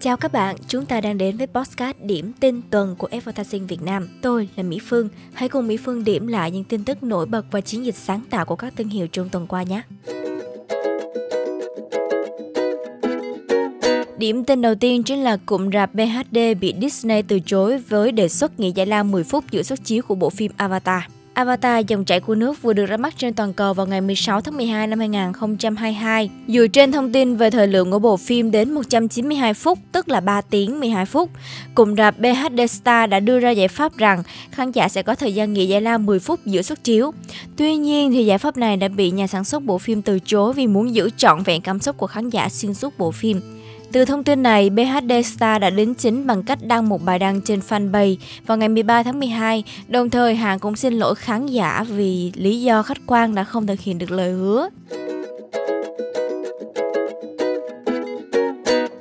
Chào các bạn, chúng ta đang đến với podcast điểm tin tuần của Advertising Việt Nam. Tôi là Mỹ Phương. Hãy cùng Mỹ Phương điểm lại những tin tức nổi bật và chiến dịch sáng tạo của các thương hiệu trong tuần qua nhé. Điểm tin đầu tiên chính là cụm rạp BHD bị Disney từ chối với đề xuất nghỉ giải lao 10 phút giữa xuất chiếu của bộ phim Avatar. Avatar dòng chảy của nước vừa được ra mắt trên toàn cầu vào ngày 16 tháng 12 năm 2022. Dựa trên thông tin về thời lượng của bộ phim đến 192 phút, tức là 3 tiếng 12 phút, cùng rạp BHD Star đã đưa ra giải pháp rằng khán giả sẽ có thời gian nghỉ giải lao 10 phút giữa xuất chiếu. Tuy nhiên thì giải pháp này đã bị nhà sản xuất bộ phim từ chối vì muốn giữ trọn vẹn cảm xúc của khán giả xuyên suốt bộ phim. Từ thông tin này, BHD Star đã đến chính bằng cách đăng một bài đăng trên fanpage vào ngày 13 tháng 12, đồng thời hãng cũng xin lỗi khán giả vì lý do khách quan đã không thực hiện được lời hứa.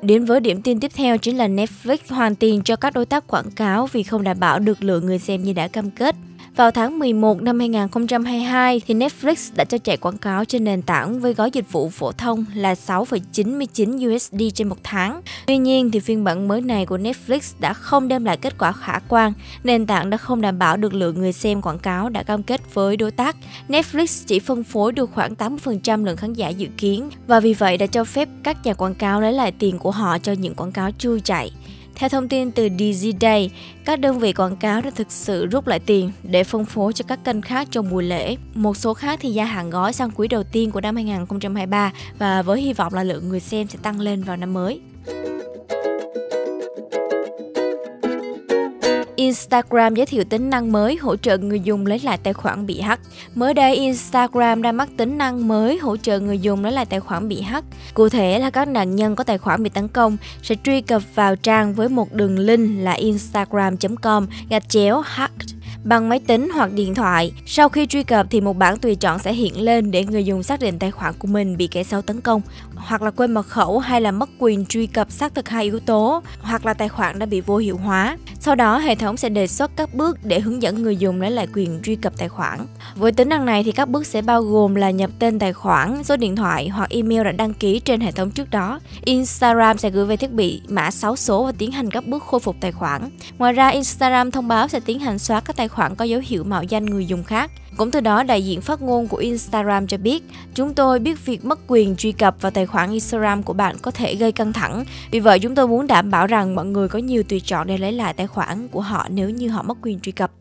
Đến với điểm tin tiếp theo chính là Netflix hoàn tiền cho các đối tác quảng cáo vì không đảm bảo được lượng người xem như đã cam kết. Vào tháng 11 năm 2022, thì Netflix đã cho chạy quảng cáo trên nền tảng với gói dịch vụ phổ thông là 6,99 USD trên một tháng. Tuy nhiên, thì phiên bản mới này của Netflix đã không đem lại kết quả khả quan. Nền tảng đã không đảm bảo được lượng người xem quảng cáo đã cam kết với đối tác. Netflix chỉ phân phối được khoảng 80% lượng khán giả dự kiến và vì vậy đã cho phép các nhà quảng cáo lấy lại tiền của họ cho những quảng cáo chưa chạy. Theo thông tin từ DigiDay, các đơn vị quảng cáo đã thực sự rút lại tiền để phân phối cho các kênh khác trong mùa lễ. Một số khác thì gia hạn gói sang quý đầu tiên của năm 2023 và với hy vọng là lượng người xem sẽ tăng lên vào năm mới. Instagram giới thiệu tính năng mới hỗ trợ người dùng lấy lại tài khoản bị hack. Mới đây, Instagram ra mắt tính năng mới hỗ trợ người dùng lấy lại tài khoản bị hack. Cụ thể là các nạn nhân có tài khoản bị tấn công sẽ truy cập vào trang với một đường link là instagram.com gạch chéo hacked bằng máy tính hoặc điện thoại. Sau khi truy cập thì một bảng tùy chọn sẽ hiện lên để người dùng xác định tài khoản của mình bị kẻ xấu tấn công, hoặc là quên mật khẩu hay là mất quyền truy cập xác thực hai yếu tố, hoặc là tài khoản đã bị vô hiệu hóa. Sau đó hệ thống sẽ đề xuất các bước để hướng dẫn người dùng lấy lại quyền truy cập tài khoản. Với tính năng này thì các bước sẽ bao gồm là nhập tên tài khoản, số điện thoại hoặc email đã đăng ký trên hệ thống trước đó. Instagram sẽ gửi về thiết bị mã 6 số và tiến hành các bước khôi phục tài khoản. Ngoài ra Instagram thông báo sẽ tiến hành xóa các tài khoản có dấu hiệu mạo danh người dùng khác. Cũng từ đó, đại diện phát ngôn của Instagram cho biết, chúng tôi biết việc mất quyền truy cập vào tài khoản Instagram của bạn có thể gây căng thẳng. Vì vậy, chúng tôi muốn đảm bảo rằng mọi người có nhiều tùy chọn để lấy lại tài khoản của họ nếu như họ mất quyền truy cập.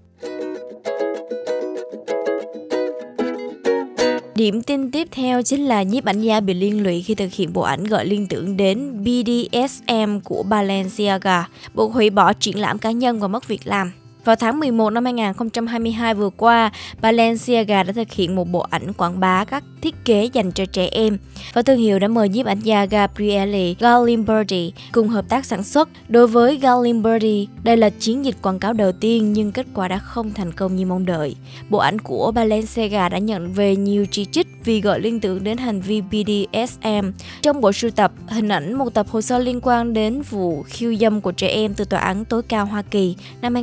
Điểm tin tiếp theo chính là nhiếp ảnh gia bị liên lụy khi thực hiện bộ ảnh gợi liên tưởng đến BDSM của Balenciaga, buộc hủy bỏ triển lãm cá nhân và mất việc làm. Vào tháng 11 năm 2022 vừa qua, Balenciaga đã thực hiện một bộ ảnh quảng bá các thiết kế dành cho trẻ em và thương hiệu đã mời nhiếp ảnh gia Gabriele Gallimberti cùng hợp tác sản xuất. Đối với Gallimberti, đây là chiến dịch quảng cáo đầu tiên nhưng kết quả đã không thành công như mong đợi. Bộ ảnh của Balenciaga đã nhận về nhiều chỉ trích vì gợi liên tưởng đến hành vi BDSM. Trong bộ sưu tập, hình ảnh một tập hồ sơ liên quan đến vụ khiêu dâm của trẻ em từ tòa án tối cao Hoa Kỳ năm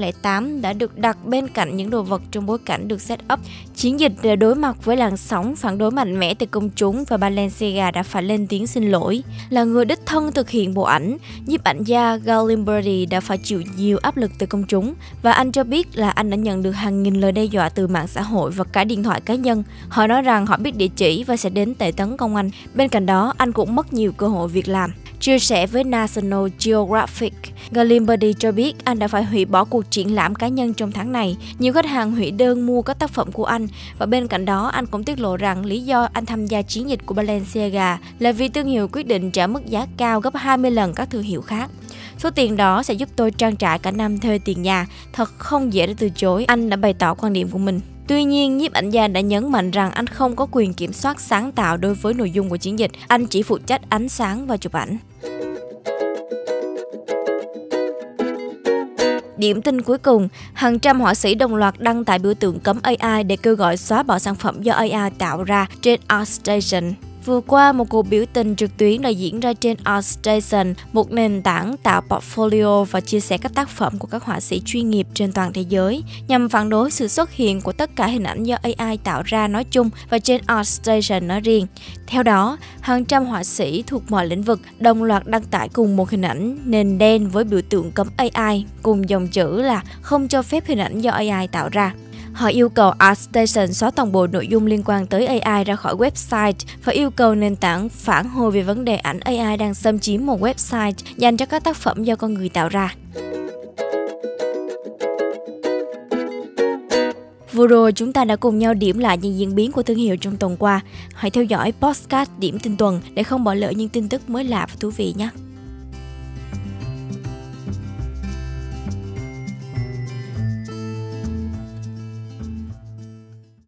2008 đã được đặt bên cạnh những đồ vật trong bối cảnh được set up. Chiến dịch để đối mặt với làn sóng phản đối mạnh mẽ từ công chúng và Balenciaga đã phải lên tiếng xin lỗi. Là người đích thân thực hiện bộ ảnh, nhiếp ảnh gia Galimberti đã phải chịu nhiều áp lực từ công chúng và anh cho biết là anh đã nhận được hàng nghìn lời đe dọa từ mạng xã hội và cả điện thoại cá nhân. Họ nói rằng họ biết địa chỉ và sẽ đến tệ tấn công anh. Bên cạnh đó, anh cũng mất nhiều cơ hội việc làm. Chia sẻ với National Geographic, Galimberti cho biết anh đã phải hủy bỏ cuộc triển lãm cá nhân trong tháng này. Nhiều khách hàng hủy đơn mua các tác phẩm của anh và bên cạnh đó anh cũng tiết lộ rằng lý do anh tham gia chiến dịch của Balenciaga là vì thương hiệu quyết định trả mức giá cao gấp 20 lần các thương hiệu khác. Số tiền đó sẽ giúp tôi trang trải cả năm thuê tiền nhà, thật không dễ để từ chối, anh đã bày tỏ quan điểm của mình. Tuy nhiên, nhiếp ảnh gia đã nhấn mạnh rằng anh không có quyền kiểm soát sáng tạo đối với nội dung của chiến dịch, anh chỉ phụ trách ánh sáng và chụp ảnh. Điểm tin cuối cùng, hàng trăm họa sĩ đồng loạt đăng tại biểu tượng cấm AI để kêu gọi xóa bỏ sản phẩm do AI tạo ra trên ArtStation. Vừa qua, một cuộc biểu tình trực tuyến đã diễn ra trên ArtStation, một nền tảng tạo portfolio và chia sẻ các tác phẩm của các họa sĩ chuyên nghiệp trên toàn thế giới, nhằm phản đối sự xuất hiện của tất cả hình ảnh do AI tạo ra nói chung và trên ArtStation nói riêng. Theo đó, hàng trăm họa sĩ thuộc mọi lĩnh vực đồng loạt đăng tải cùng một hình ảnh nền đen với biểu tượng cấm AI cùng dòng chữ là không cho phép hình ảnh do AI tạo ra. Họ yêu cầu ArtStation xóa toàn bộ nội dung liên quan tới AI ra khỏi website và yêu cầu nền tảng phản hồi về vấn đề ảnh AI đang xâm chiếm một website dành cho các tác phẩm do con người tạo ra. Vừa rồi, chúng ta đã cùng nhau điểm lại những diễn biến của thương hiệu trong tuần qua. Hãy theo dõi podcast điểm tin tuần để không bỏ lỡ những tin tức mới lạ và thú vị nhé.